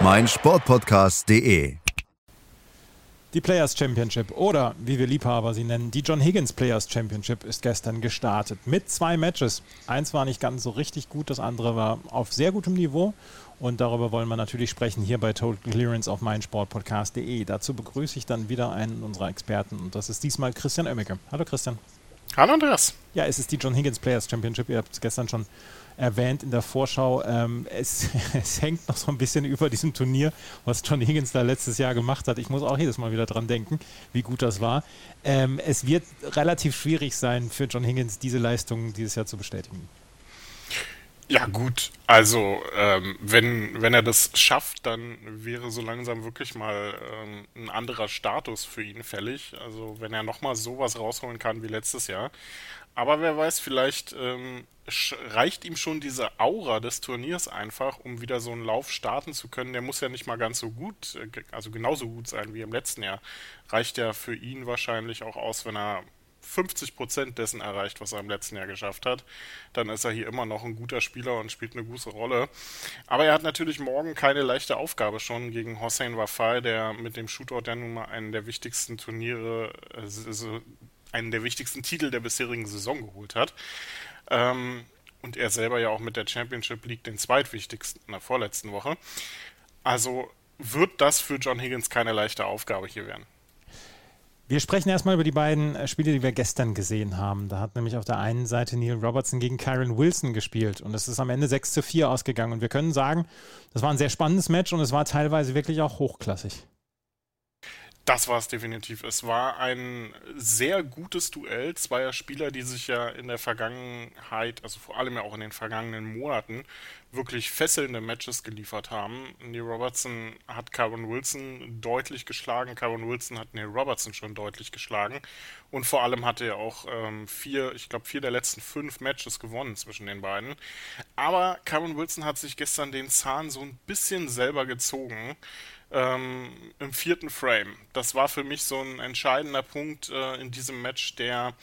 meinsportpodcast.de. Die Players Championship oder wie wir Liebhaber sie nennen, die John Higgins Players Championship ist gestern gestartet mit zwei Matches. Eins war nicht ganz so richtig gut, das andere war auf sehr gutem Niveau und darüber wollen wir natürlich sprechen hier bei Total Clearance auf meinsportpodcast.de. Dazu begrüße ich dann wieder einen unserer Experten und das ist diesmal Christian Oemmeke. Hallo Christian. Hallo Andreas. Ja, es ist die John Higgins Players Championship. Ihr habt es gestern schon erwähnt in der Vorschau. Ähm, es, es, hängt noch so ein bisschen über diesem Turnier, was John Higgins da letztes Jahr gemacht hat. Ich muss auch jedes Mal wieder dran denken, wie gut das war. Ähm, es wird relativ schwierig sein für John Higgins, diese Leistung dieses Jahr zu bestätigen. Ja gut, also ähm, wenn, wenn er das schafft, dann wäre so langsam wirklich mal ähm, ein anderer Status für ihn fällig. Also wenn er nochmal sowas rausholen kann wie letztes Jahr. Aber wer weiß, vielleicht ähm, reicht ihm schon diese Aura des Turniers einfach, um wieder so einen Lauf starten zu können. Der muss ja nicht mal ganz so gut, äh, also genauso gut sein wie im letzten Jahr. Reicht ja für ihn wahrscheinlich auch aus, wenn er 50 Prozent dessen erreicht, was er im letzten Jahr geschafft hat, dann ist er hier immer noch ein guter Spieler und spielt eine gute Rolle. Aber er hat natürlich morgen keine leichte Aufgabe schon gegen Hossein Wafai, der mit dem Shootout ja nun mal einen der wichtigsten Turniere, also einen der wichtigsten Titel der bisherigen Saison geholt hat. Ähm, und er selber ja auch mit der Championship League den zweitwichtigsten in der vorletzten Woche. Also wird das für John Higgins keine leichte Aufgabe hier werden. Wir sprechen erstmal über die beiden äh, Spiele, die wir gestern gesehen haben. Da hat nämlich auf der einen Seite Neil Robertson gegen Kyron Wilson gespielt und es ist am Ende 6 zu 4 ausgegangen. Und wir können sagen, das war ein sehr spannendes Match und es war teilweise wirklich auch hochklassig. Das war es definitiv. Es war ein sehr gutes Duell zweier Spieler, die sich ja in der Vergangenheit, also vor allem ja auch in den vergangenen Monaten, wirklich fesselnde Matches geliefert haben. Neil Robertson hat Karen Wilson deutlich geschlagen, Karen Wilson hat Neil Robertson schon deutlich geschlagen und vor allem hatte er auch ähm, vier, ich glaube vier der letzten fünf Matches gewonnen zwischen den beiden. Aber Karen Wilson hat sich gestern den Zahn so ein bisschen selber gezogen ähm, im vierten Frame. Das war für mich so ein entscheidender Punkt äh, in diesem Match, der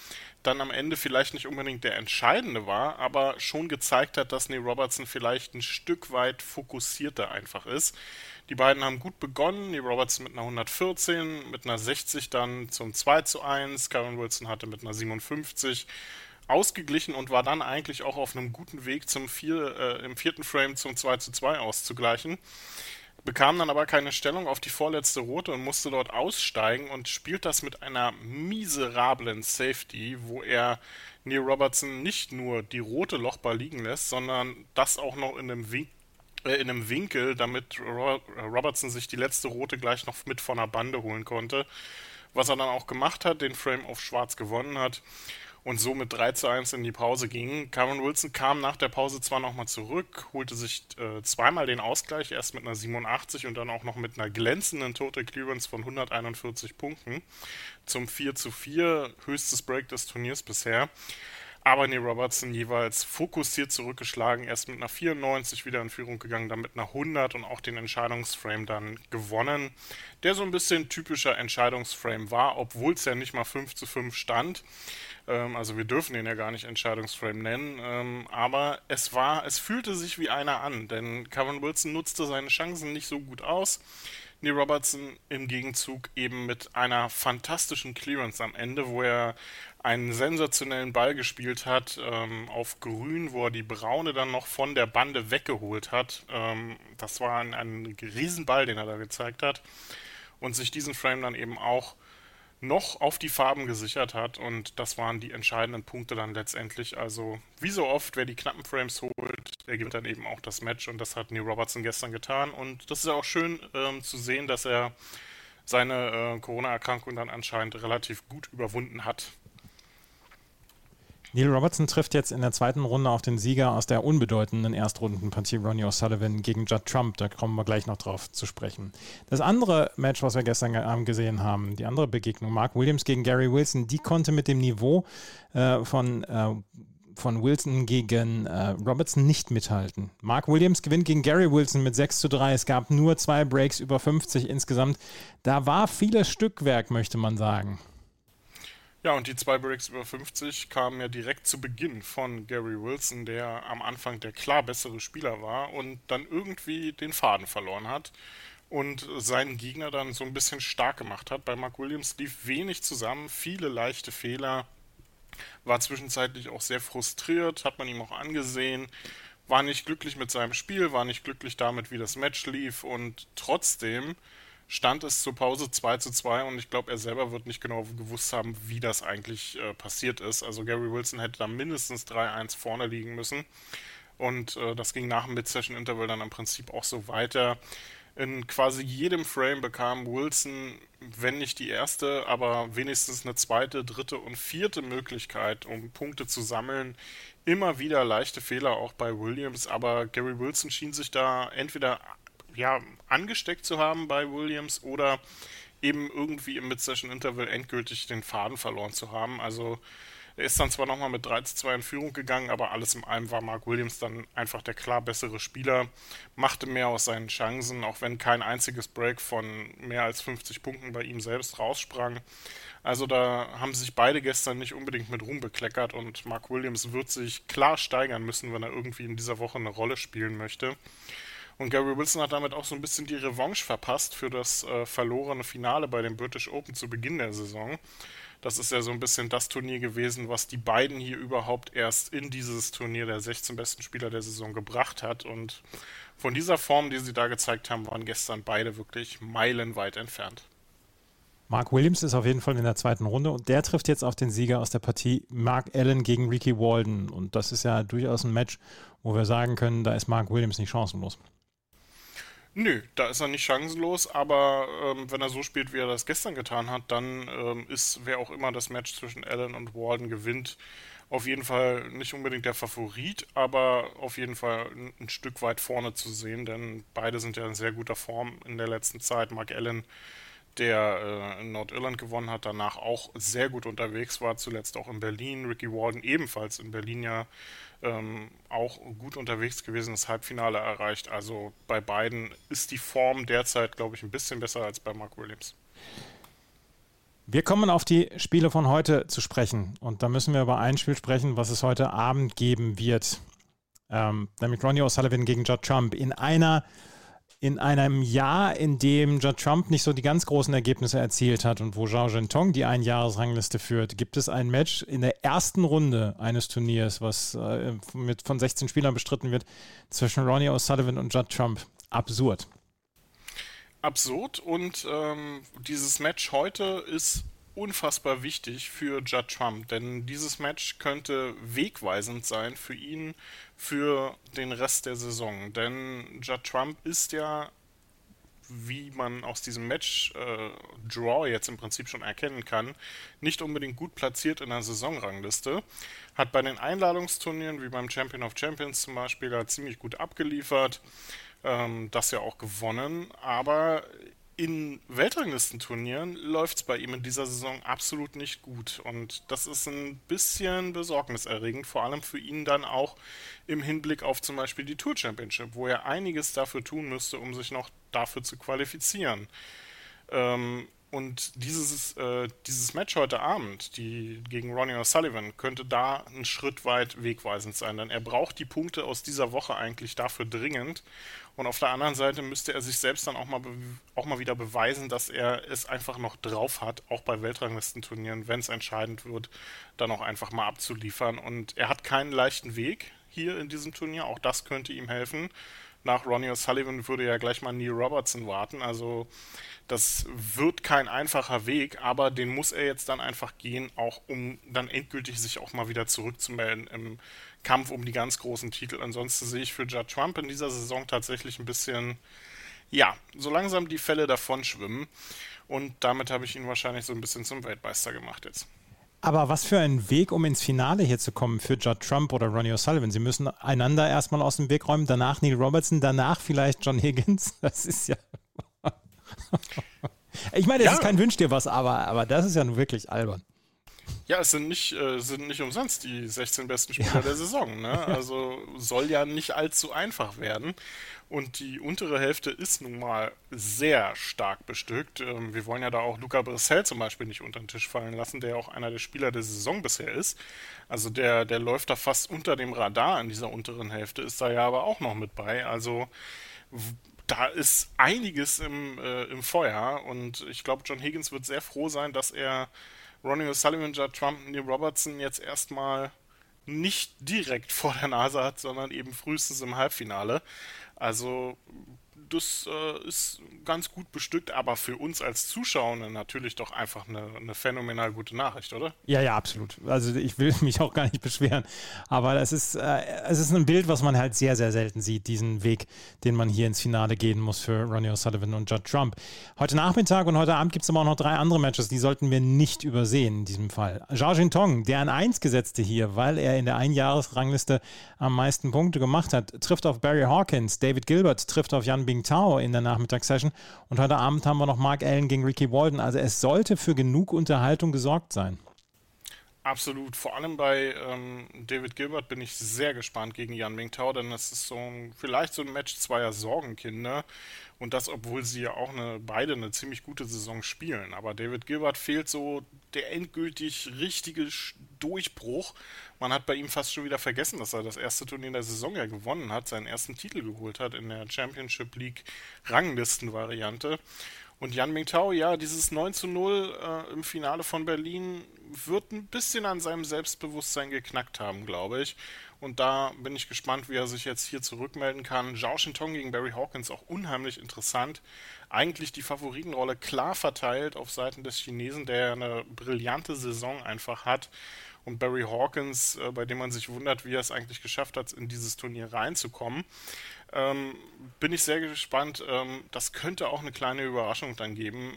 dann am Ende vielleicht nicht unbedingt der entscheidende war, aber schon gezeigt hat, dass Neil Robertson vielleicht ein Stück weit fokussierter einfach ist. Die beiden haben gut begonnen, Neil Robertson mit einer 114, mit einer 60 dann zum 2 zu 1, Karen Wilson hatte mit einer 57 ausgeglichen und war dann eigentlich auch auf einem guten Weg zum vier, äh, im vierten Frame zum 2 zu 2 auszugleichen bekam dann aber keine Stellung auf die vorletzte Rote und musste dort aussteigen und spielt das mit einer miserablen Safety, wo er Neil Robertson nicht nur die rote Lochbar liegen lässt, sondern das auch noch in einem, Win äh, in einem Winkel, damit Ro Robertson sich die letzte Rote gleich noch mit von der Bande holen konnte. Was er dann auch gemacht hat, den Frame auf Schwarz gewonnen hat und so mit 3 zu 1 in die Pause ging. Cameron Wilson kam nach der Pause zwar nochmal zurück, holte sich äh, zweimal den Ausgleich, erst mit einer 87 und dann auch noch mit einer glänzenden Total Clearance von 141 Punkten zum 4 zu 4, höchstes Break des Turniers bisher. Aber Neil Robertson jeweils fokussiert zurückgeschlagen, erst mit einer 94 wieder in Führung gegangen, dann mit einer 100 und auch den Entscheidungsframe dann gewonnen, der so ein bisschen typischer Entscheidungsframe war, obwohl es ja nicht mal 5 zu 5 stand. Ähm, also wir dürfen den ja gar nicht Entscheidungsframe nennen, ähm, aber es war, es fühlte sich wie einer an, denn Kevin Wilson nutzte seine Chancen nicht so gut aus. Neil Robertson im Gegenzug eben mit einer fantastischen Clearance am Ende, wo er einen sensationellen Ball gespielt hat ähm, auf Grün, wo er die Braune dann noch von der Bande weggeholt hat. Ähm, das war ein, ein Riesenball, den er da gezeigt hat. Und sich diesen Frame dann eben auch noch auf die Farben gesichert hat und das waren die entscheidenden Punkte dann letztendlich. Also wie so oft, wer die knappen Frames holt, der gewinnt dann eben auch das Match und das hat Neil Robertson gestern getan und das ist ja auch schön ähm, zu sehen, dass er seine äh, Corona-Erkrankung dann anscheinend relativ gut überwunden hat. Neil Robertson trifft jetzt in der zweiten Runde auf den Sieger aus der unbedeutenden Erstrundenpartie Ronnie O'Sullivan gegen Judd Trump. Da kommen wir gleich noch drauf zu sprechen. Das andere Match, was wir gestern Abend gesehen haben, die andere Begegnung, Mark Williams gegen Gary Wilson, die konnte mit dem Niveau äh, von äh, von Wilson gegen äh, Robertson nicht mithalten. Mark Williams gewinnt gegen Gary Wilson mit 6 zu 3. Es gab nur zwei Breaks über 50 insgesamt. Da war vieles Stückwerk, möchte man sagen. Ja, und die zwei Breaks über 50 kamen ja direkt zu Beginn von Gary Wilson, der am Anfang der klar bessere Spieler war und dann irgendwie den Faden verloren hat und seinen Gegner dann so ein bisschen stark gemacht hat. Bei Mark Williams lief wenig zusammen, viele leichte Fehler, war zwischenzeitlich auch sehr frustriert, hat man ihm auch angesehen, war nicht glücklich mit seinem Spiel, war nicht glücklich damit, wie das Match lief und trotzdem stand es zur Pause 2 zu 2 und ich glaube, er selber wird nicht genau gewusst haben, wie das eigentlich äh, passiert ist. Also Gary Wilson hätte da mindestens 3-1 vorne liegen müssen. Und äh, das ging nach dem Mid-Session-Interval dann im Prinzip auch so weiter. In quasi jedem Frame bekam Wilson, wenn nicht die erste, aber wenigstens eine zweite, dritte und vierte Möglichkeit, um Punkte zu sammeln. Immer wieder leichte Fehler auch bei Williams, aber Gary Wilson schien sich da entweder ja, angesteckt zu haben bei Williams oder eben irgendwie im Mid-Session-Interval endgültig den Faden verloren zu haben. Also er ist dann zwar nochmal mit 3 zu 2 in Führung gegangen, aber alles in allem war Mark Williams dann einfach der klar bessere Spieler, machte mehr aus seinen Chancen, auch wenn kein einziges Break von mehr als 50 Punkten bei ihm selbst raussprang. Also da haben sich beide gestern nicht unbedingt mit Ruhm bekleckert und Mark Williams wird sich klar steigern müssen, wenn er irgendwie in dieser Woche eine Rolle spielen möchte. Und Gary Wilson hat damit auch so ein bisschen die Revanche verpasst für das äh, verlorene Finale bei dem British Open zu Beginn der Saison. Das ist ja so ein bisschen das Turnier gewesen, was die beiden hier überhaupt erst in dieses Turnier der 16 besten Spieler der Saison gebracht hat. Und von dieser Form, die sie da gezeigt haben, waren gestern beide wirklich meilenweit entfernt. Mark Williams ist auf jeden Fall in der zweiten Runde und der trifft jetzt auf den Sieger aus der Partie Mark Allen gegen Ricky Walden. Und das ist ja durchaus ein Match, wo wir sagen können, da ist Mark Williams nicht chancenlos. Nö, da ist er nicht chancenlos, aber ähm, wenn er so spielt, wie er das gestern getan hat, dann ähm, ist, wer auch immer das Match zwischen Allen und Walden gewinnt, auf jeden Fall nicht unbedingt der Favorit, aber auf jeden Fall ein, ein Stück weit vorne zu sehen, denn beide sind ja in sehr guter Form in der letzten Zeit. Mark Allen, der äh, in Nordirland gewonnen hat, danach auch sehr gut unterwegs war, zuletzt auch in Berlin. Ricky Walden ebenfalls in Berlin ja ähm, auch gut unterwegs gewesen, das Halbfinale erreicht. Also bei beiden ist die Form derzeit, glaube ich, ein bisschen besser als bei Mark Williams. Wir kommen auf die Spiele von heute zu sprechen. Und da müssen wir über ein Spiel sprechen, was es heute Abend geben wird. Ähm, nämlich Ronnie O'Sullivan gegen Judd Trump in einer in einem Jahr, in dem Trump nicht so die ganz großen Ergebnisse erzielt hat und wo Zhao Zhentong die Einjahresrangliste führt, gibt es ein Match in der ersten Runde eines Turniers, was äh, mit, von 16 Spielern bestritten wird, zwischen Ronnie O'Sullivan und Judd Trump. Absurd. Absurd und ähm, dieses Match heute ist unfassbar wichtig für Judd Trump, denn dieses Match könnte wegweisend sein für ihn für den Rest der Saison. Denn Judd Trump ist ja, wie man aus diesem Match-Draw äh, jetzt im Prinzip schon erkennen kann, nicht unbedingt gut platziert in der Saisonrangliste. Hat bei den Einladungsturnieren, wie beim Champion of Champions zum Beispiel, da ziemlich gut abgeliefert. Ähm, das ja auch gewonnen, aber in Weltranglistenturnieren läuft es bei ihm in dieser Saison absolut nicht gut. Und das ist ein bisschen besorgniserregend, vor allem für ihn dann auch im Hinblick auf zum Beispiel die Tour Championship, wo er einiges dafür tun müsste, um sich noch dafür zu qualifizieren. Ähm, und dieses, äh, dieses Match heute Abend, die gegen Ronnie O'Sullivan, könnte da ein Schritt weit wegweisend sein, denn er braucht die Punkte aus dieser Woche eigentlich dafür dringend. Und auf der anderen Seite müsste er sich selbst dann auch mal, auch mal wieder beweisen, dass er es einfach noch drauf hat, auch bei Weltranglistenturnieren, wenn es entscheidend wird, dann auch einfach mal abzuliefern. Und er hat keinen leichten Weg hier in diesem Turnier, auch das könnte ihm helfen nach Ronnie O'Sullivan würde ja gleich mal Neil Robertson warten. Also das wird kein einfacher Weg, aber den muss er jetzt dann einfach gehen, auch um dann endgültig sich auch mal wieder zurückzumelden im Kampf um die ganz großen Titel. Ansonsten sehe ich für Judd Trump in dieser Saison tatsächlich ein bisschen, ja, so langsam die Fälle davon schwimmen. Und damit habe ich ihn wahrscheinlich so ein bisschen zum Weltmeister gemacht jetzt. Aber was für ein Weg, um ins Finale hier zu kommen für Judd Trump oder Ronnie O'Sullivan. Sie müssen einander erstmal aus dem Weg räumen, danach Neil Robertson, danach vielleicht John Higgins. Das ist ja. ich meine, es ja. ist kein Wünsch dir was, aber, aber das ist ja nun wirklich albern. Ja, es sind nicht, äh, sind nicht umsonst die 16 besten Spieler ja. der Saison. Ne? Also soll ja nicht allzu einfach werden. Und die untere Hälfte ist nun mal sehr stark bestückt. Ähm, wir wollen ja da auch Luca Brissell zum Beispiel nicht unter den Tisch fallen lassen, der auch einer der Spieler der Saison bisher ist. Also der, der läuft da fast unter dem Radar in dieser unteren Hälfte, ist da ja aber auch noch mit bei. Also da ist einiges im, äh, im Feuer und ich glaube, John Higgins wird sehr froh sein, dass er Ronnie O'Sullivan, Judd Trump Neil Robertson jetzt erstmal nicht direkt vor der Nase hat, sondern eben frühestens im Halbfinale. Also das äh, ist ganz gut bestückt, aber für uns als Zuschauer natürlich doch einfach eine, eine, phänomenal gute Nachricht, oder? Ja, ja, absolut. Also ich will mich auch gar nicht beschweren, aber es ist, äh, es ist ein Bild, was man halt sehr, sehr selten sieht, diesen Weg, den man hier ins Finale gehen muss für Ronnie O'Sullivan und Judd Trump. Heute Nachmittag und heute Abend gibt es aber auch noch drei andere Matches, die sollten wir nicht übersehen in diesem Fall. Zhao Tong, der an 1 gesetzte hier, weil er in der Einjahresrangliste am meisten Punkte gemacht hat, trifft auf Barry Hawkins, David Gilbert trifft auf Jan Bing Tao in der Nachmittagssession. Und heute Abend haben wir noch Mark Allen gegen Ricky Walden. Also es sollte für genug Unterhaltung gesorgt sein. Absolut. Vor allem bei ähm, David Gilbert bin ich sehr gespannt gegen Jan Mingtao, denn das ist so ein, vielleicht so ein Match zweier Sorgenkinder. Und das, obwohl sie ja auch eine, beide eine ziemlich gute Saison spielen. Aber David Gilbert fehlt so der endgültig richtige Durchbruch. Man hat bei ihm fast schon wieder vergessen, dass er das erste Turnier der Saison ja gewonnen hat, seinen ersten Titel geholt hat in der Championship League Ranglistenvariante. Und Yan Mingtao, ja, dieses 9 zu 0 äh, im Finale von Berlin wird ein bisschen an seinem Selbstbewusstsein geknackt haben, glaube ich. Und da bin ich gespannt, wie er sich jetzt hier zurückmelden kann. Zhao Shintong gegen Barry Hawkins auch unheimlich interessant. Eigentlich die Favoritenrolle klar verteilt auf Seiten des Chinesen, der eine brillante Saison einfach hat und Barry Hawkins, äh, bei dem man sich wundert, wie er es eigentlich geschafft hat, in dieses Turnier reinzukommen. Ähm, bin ich sehr gespannt. Ähm, das könnte auch eine kleine Überraschung dann geben,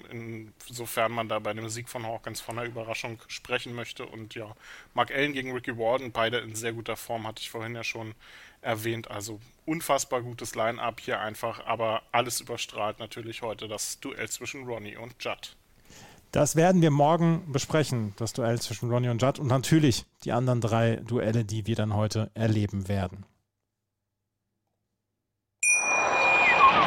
insofern man da bei dem Sieg von Hawkins von einer Überraschung sprechen möchte. Und ja, Mark Allen gegen Ricky Warden, beide in sehr guter Form, hatte ich vorhin ja schon erwähnt. Also unfassbar gutes Line-up hier einfach, aber alles überstrahlt natürlich heute das Duell zwischen Ronnie und Judd. Das werden wir morgen besprechen, das Duell zwischen Ronnie und Judd und natürlich die anderen drei Duelle, die wir dann heute erleben werden.